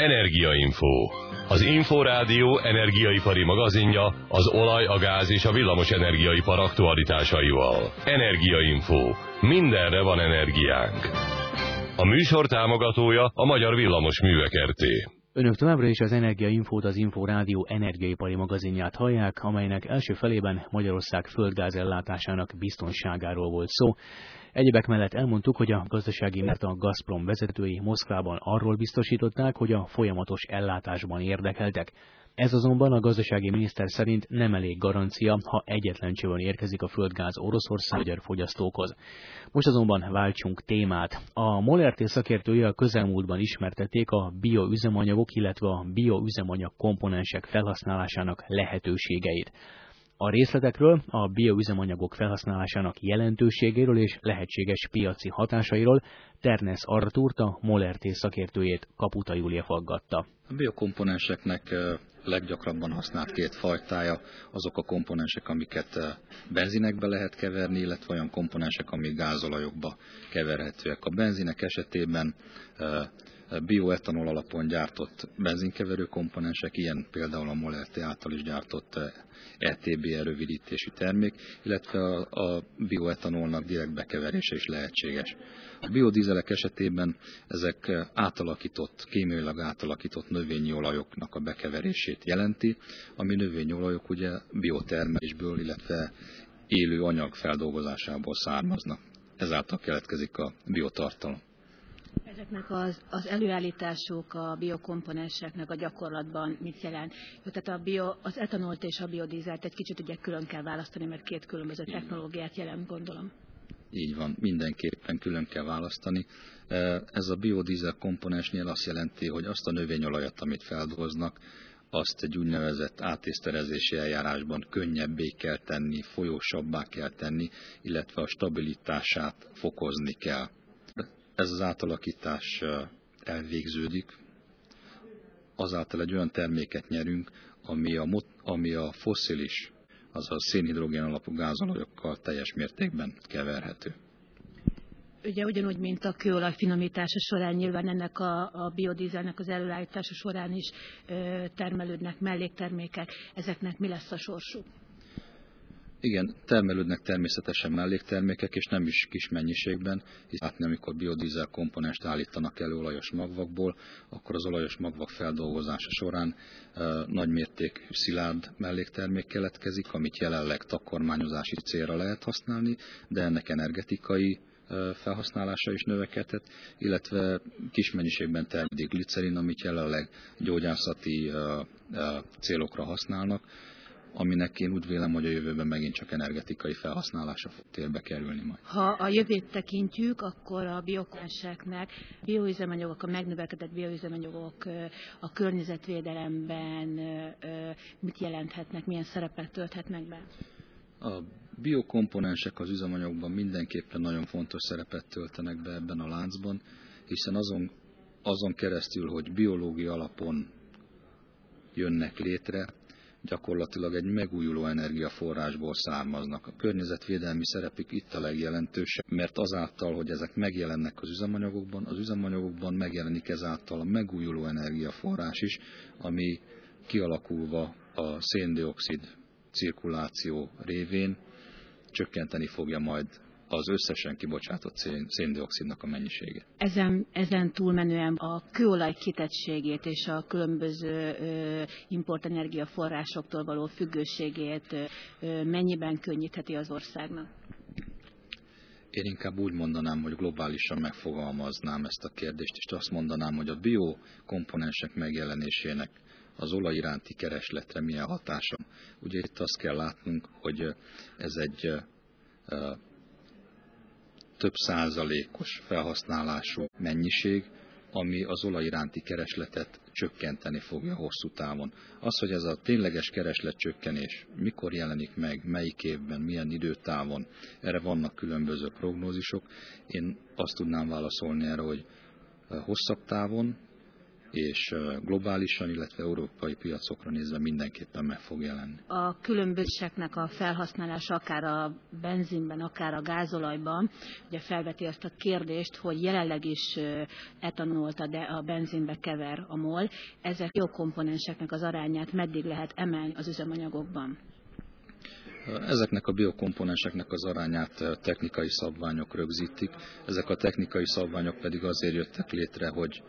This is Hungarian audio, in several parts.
Energiainfo. Az Inforádió energiaipari magazinja az olaj, a gáz és a villamos energiaipar aktualitásaival. Energiainfo. Mindenre van energiánk. A műsor támogatója a Magyar Villamos Művek RT. Önök továbbra is az Energiainfót, az Info Rádió energiaipari magazinját hallják, amelynek első felében Magyarország földgáz ellátásának biztonságáról volt szó. Egyebek mellett elmondtuk, hogy a gazdasági mert a Gazprom vezetői Moszkvában arról biztosították, hogy a folyamatos ellátásban érdekeltek. Ez azonban a gazdasági miniszter szerint nem elég garancia, ha egyetlen csövön érkezik a földgáz Oroszország magyar fogyasztókhoz. Most azonban váltsunk témát. A Molerté szakértője a közelmúltban ismertették a bioüzemanyagok, illetve a bioüzemanyag komponensek felhasználásának lehetőségeit. A részletekről, a bioüzemanyagok felhasználásának jelentőségéről és lehetséges piaci hatásairól Ternes Artúrt, a Molerté szakértőjét Kaputa Júlia faggatta. A biokomponenseknek leggyakrabban használt két fajtája azok a komponensek, amiket benzinekbe lehet keverni, illetve olyan komponensek, amik gázolajokba keverhetőek. A benzinek esetében bioetanol alapon gyártott benzinkeverő komponensek, ilyen például a Molerté által is gyártott ETB rövidítésű termék, illetve a, a bioetanolnak direkt bekeverése is lehetséges. A biodízelek esetében ezek átalakított, kémiailag átalakított növényi olajoknak a bekeverését jelenti, ami növényi olajok ugye biotermelésből, illetve élő anyag feldolgozásából származnak. Ezáltal keletkezik a biotartalom. Ezeknek az, az előállításuk a biokomponenseknek a gyakorlatban mit jelent? Jó, tehát a bio, az etanolt és a biodízelt egy kicsit ugye külön kell választani, mert két különböző technológiát jelent, gondolom. Így van, mindenképpen külön kell választani. Ez a biodízel komponensnél azt jelenti, hogy azt a növényolajat, amit feldolgoznak, azt egy úgynevezett átészterezési eljárásban könnyebbé kell tenni, folyósabbá kell tenni, illetve a stabilitását fokozni kell ez az átalakítás elvégződik, azáltal egy olyan terméket nyerünk, ami a, ami a foszilis, azaz szénhidrogén alapú gázolajokkal teljes mértékben keverhető. Ugye ugyanúgy, mint a kőolaj finomítása során nyilván ennek a, a biodízelnek az előállítása során is ö, termelődnek melléktermékek, ezeknek mi lesz a sorsuk? Igen, termelődnek természetesen melléktermékek, és nem is kis mennyiségben, hisz látni, amikor biodízel komponest állítanak elő olajos magvakból, akkor az olajos magvak feldolgozása során e, nagymértékű szilárd melléktermék keletkezik, amit jelenleg takarmányozási célra lehet használni, de ennek energetikai felhasználása is növekedett, illetve kis mennyiségben termedik glicerin, amit jelenleg gyógyászati célokra használnak aminek én úgy vélem, hogy a jövőben megint csak energetikai felhasználása fog térbe kerülni majd. Ha a jövőt tekintjük, akkor a biokonseknek bioüzemanyagok, a megnövekedett bioüzemanyagok a környezetvédelemben mit jelenthetnek, milyen szerepet tölthetnek be? A biokomponensek az üzemanyagban mindenképpen nagyon fontos szerepet töltenek be ebben a láncban, hiszen azon, azon keresztül, hogy biológia alapon jönnek létre, gyakorlatilag egy megújuló energiaforrásból származnak. A környezetvédelmi szerepük itt a legjelentősebb, mert azáltal, hogy ezek megjelennek az üzemanyagokban, az üzemanyagokban megjelenik ezáltal a megújuló energiaforrás is, ami kialakulva a széndiokszid cirkuláció révén csökkenteni fogja majd az összesen kibocsátott széndiokszidnak a mennyisége. Ezen, ezen túlmenően a kőolaj kitettségét és a különböző importenergia forrásoktól való függőségét mennyiben könnyítheti az országnak? Én inkább úgy mondanám, hogy globálisan megfogalmaznám ezt a kérdést, és azt mondanám, hogy a biokomponensek megjelenésének az olaj iránti keresletre milyen hatása. Ugye itt azt kell látnunk, hogy ez egy több százalékos felhasználású mennyiség, ami az olaj iránti keresletet csökkenteni fogja hosszú távon. Az, hogy ez a tényleges kereslet csökkenés mikor jelenik meg, melyik évben, milyen időtávon, erre vannak különböző prognózisok. Én azt tudnám válaszolni erre, hogy hosszabb távon és globálisan, illetve európai piacokra nézve mindenképpen meg fog jelenni. A különbözőségnek a felhasználása akár a benzinben, akár a gázolajban, ugye felveti azt a kérdést, hogy jelenleg is etanolt a, de a benzinbe kever a MOL. Ezek jó komponenseknek az arányát meddig lehet emelni az üzemanyagokban? Ezeknek a biokomponenseknek az arányát technikai szabványok rögzítik. Ezek a technikai szabványok pedig azért jöttek létre, hogy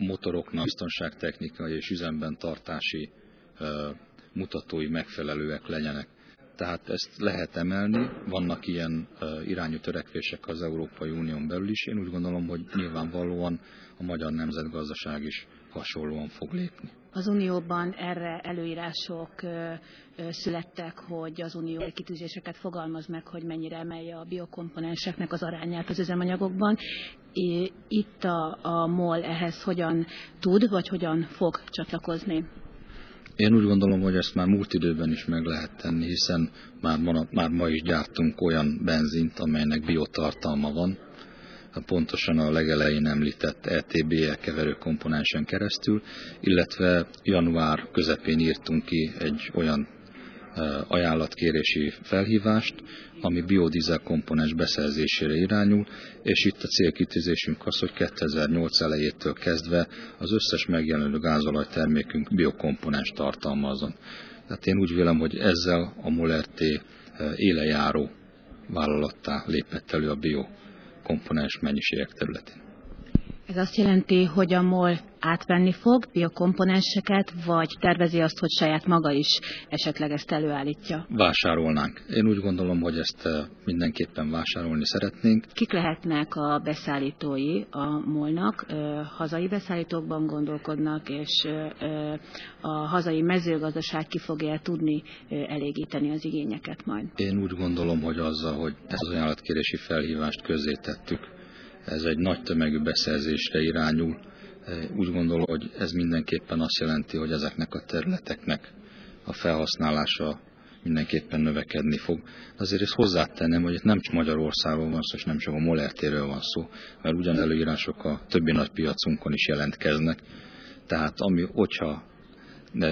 motoroknak biztonságtechnikai és üzemben tartási mutatói megfelelőek legyenek. Tehát ezt lehet emelni, vannak ilyen irányú törekvések az Európai Unión belül is. Én úgy gondolom, hogy nyilvánvalóan a magyar nemzetgazdaság is hasonlóan fog lépni. Az Unióban erre előírások születtek, hogy az Unió kitűzéseket fogalmaz meg, hogy mennyire emelje a biokomponenseknek az arányát az üzemanyagokban. Itt a, a MOL ehhez hogyan tud, vagy hogyan fog csatlakozni? Én úgy gondolom, hogy ezt már múlt időben is meg lehet tenni, hiszen már ma, már ma is gyártunk olyan benzint, amelynek biotartalma van, pontosan a legelején említett ETB-e keverő komponensen keresztül, illetve január közepén írtunk ki egy olyan ajánlatkérési felhívást, ami biodizel komponens beszerzésére irányul, és itt a célkitűzésünk az, hogy 2008 elejétől kezdve az összes megjelenő gázolajtermékünk biokomponens tartalmazon. Tehát én úgy vélem, hogy ezzel a Molerté élejáró vállalattá lépett elő a biokomponens mennyiségek területén. Ez azt jelenti, hogy a MOL átvenni fog biokomponenseket, vagy tervezi azt, hogy saját maga is esetleg ezt előállítja? Vásárolnánk. Én úgy gondolom, hogy ezt eh, mindenképpen vásárolni szeretnénk. Kik lehetnek a beszállítói a molnak? Hazai beszállítókban gondolkodnak, és a hazai mezőgazdaság ki fogja tudni elégíteni az igényeket majd? Én úgy gondolom, hogy azzal, hogy ezt az ajánlatkérési felhívást közzétettük, ez egy nagy tömegű beszerzésre irányul. Úgy gondolom, hogy ez mindenképpen azt jelenti, hogy ezeknek a területeknek a felhasználása mindenképpen növekedni fog. Azért ezt hozzátennem, hogy itt nem csak Magyarországon van szó, és nem csak a Molertéről van szó, mert ugyan előírások a többi nagy piacunkon is jelentkeznek. Tehát ami, hogyha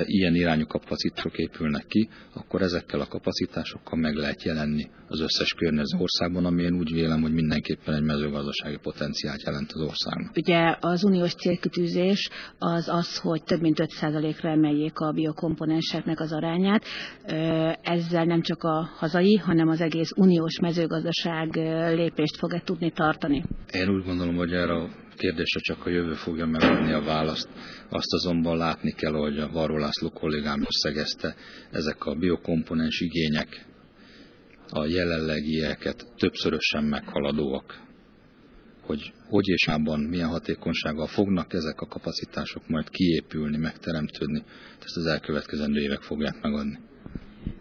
ilyen irányú kapacitások épülnek ki, akkor ezekkel a kapacitásokkal meg lehet jelenni az összes környező országban, ami én úgy vélem, hogy mindenképpen egy mezőgazdasági potenciált jelent az országnak. Ugye az uniós célkütűzés az az, hogy több mint 5%-ra emeljék a biokomponenseknek az arányát. Ezzel nem csak a hazai, hanem az egész uniós mezőgazdaság lépést fog-e tudni tartani? Én úgy gondolom, hogy erre a kérdésre csak a jövő fogja megadni a választ. Azt azonban látni kell, hogy a Varó László kollégám összegezte, ezek a biokomponens igények a jelenlegieket többszörösen meghaladóak. Hogy hogy és mában, milyen hatékonysággal fognak ezek a kapacitások majd kiépülni, megteremtődni, ezt az elkövetkezendő évek fogják megadni.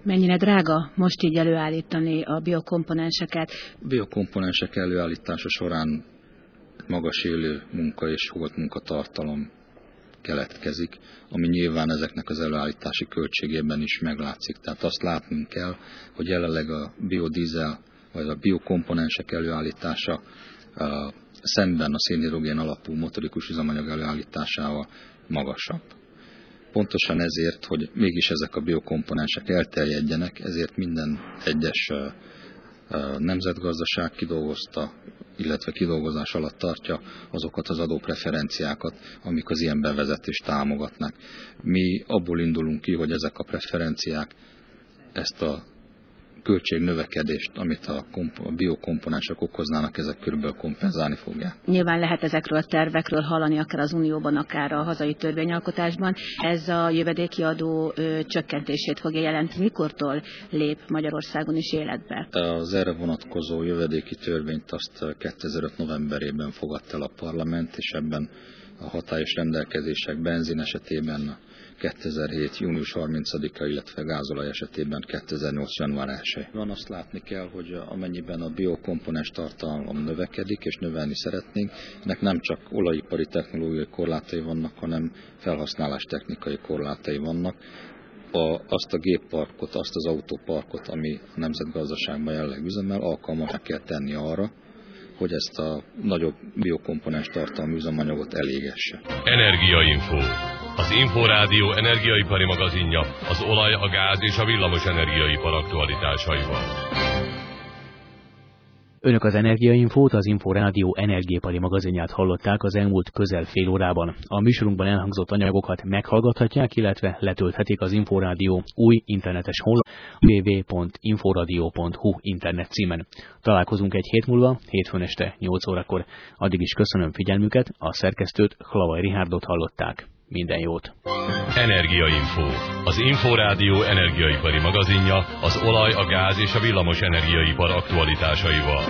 Mennyire drága most így előállítani a biokomponenseket? A biokomponensek előállítása során magas élő munka és holt munkatartalom keletkezik, ami nyilván ezeknek az előállítási költségében is meglátszik. Tehát azt látnunk kell, hogy jelenleg a biodízel vagy a biokomponensek előállítása szemben a szénhidrogén alapú motorikus üzemanyag előállításával magasabb. Pontosan ezért, hogy mégis ezek a biokomponensek elterjedjenek, ezért minden egyes nemzetgazdaság kidolgozta, illetve kidolgozás alatt tartja azokat az adópreferenciákat, amik az ilyen bevezetést támogatnak. Mi abból indulunk ki, hogy ezek a preferenciák ezt a költségnövekedést, amit a, a biokomponensek okoznának, ezek körülbelül kompenzálni fogják. Nyilván lehet ezekről a tervekről hallani, akár az Unióban, akár a hazai törvényalkotásban. Ez a jövedéki adó ö, csökkentését fogja jelenteni. Mikortól lép Magyarországon is életbe? Az erre vonatkozó jövedéki törvényt azt 2005. novemberében fogadta el a parlament, és ebben a hatályos rendelkezések benzin esetében 2007. június 30-a, illetve gázolaj esetében 2008. január 1 Van azt látni kell, hogy amennyiben a biokomponens tartalom növekedik, és növelni szeretnénk, ennek nem csak olajipari technológiai korlátai vannak, hanem felhasználás technikai korlátai vannak. A, azt a gépparkot, azt az autóparkot, ami a nemzetgazdaságban jelenleg üzemel, alkalmasá kell tenni arra, hogy ezt a nagyobb biokomponens tartalmú üzemanyagot elégesse. Energiainfo. Az Inforádió energiaipari magazinja az olaj, a gáz és a villamos energiaipar aktualitásaival. Önök az Energiainfót, az Inforádió energiépari magazinját hallották az elmúlt közel fél órában. A műsorunkban elhangzott anyagokat meghallgathatják, illetve letölthetik az Inforádió új internetes honlap www.inforadio.hu internet címen. Találkozunk egy hét múlva, hétfőn este 8 órakor. Addig is köszönöm figyelmüket, a szerkesztőt Hlavai Rihárdot hallották. Minden jót! Energiainfo. Az Inforádió energiaipari magazinja az olaj, a gáz és a villamos energiaipar aktualitásaival.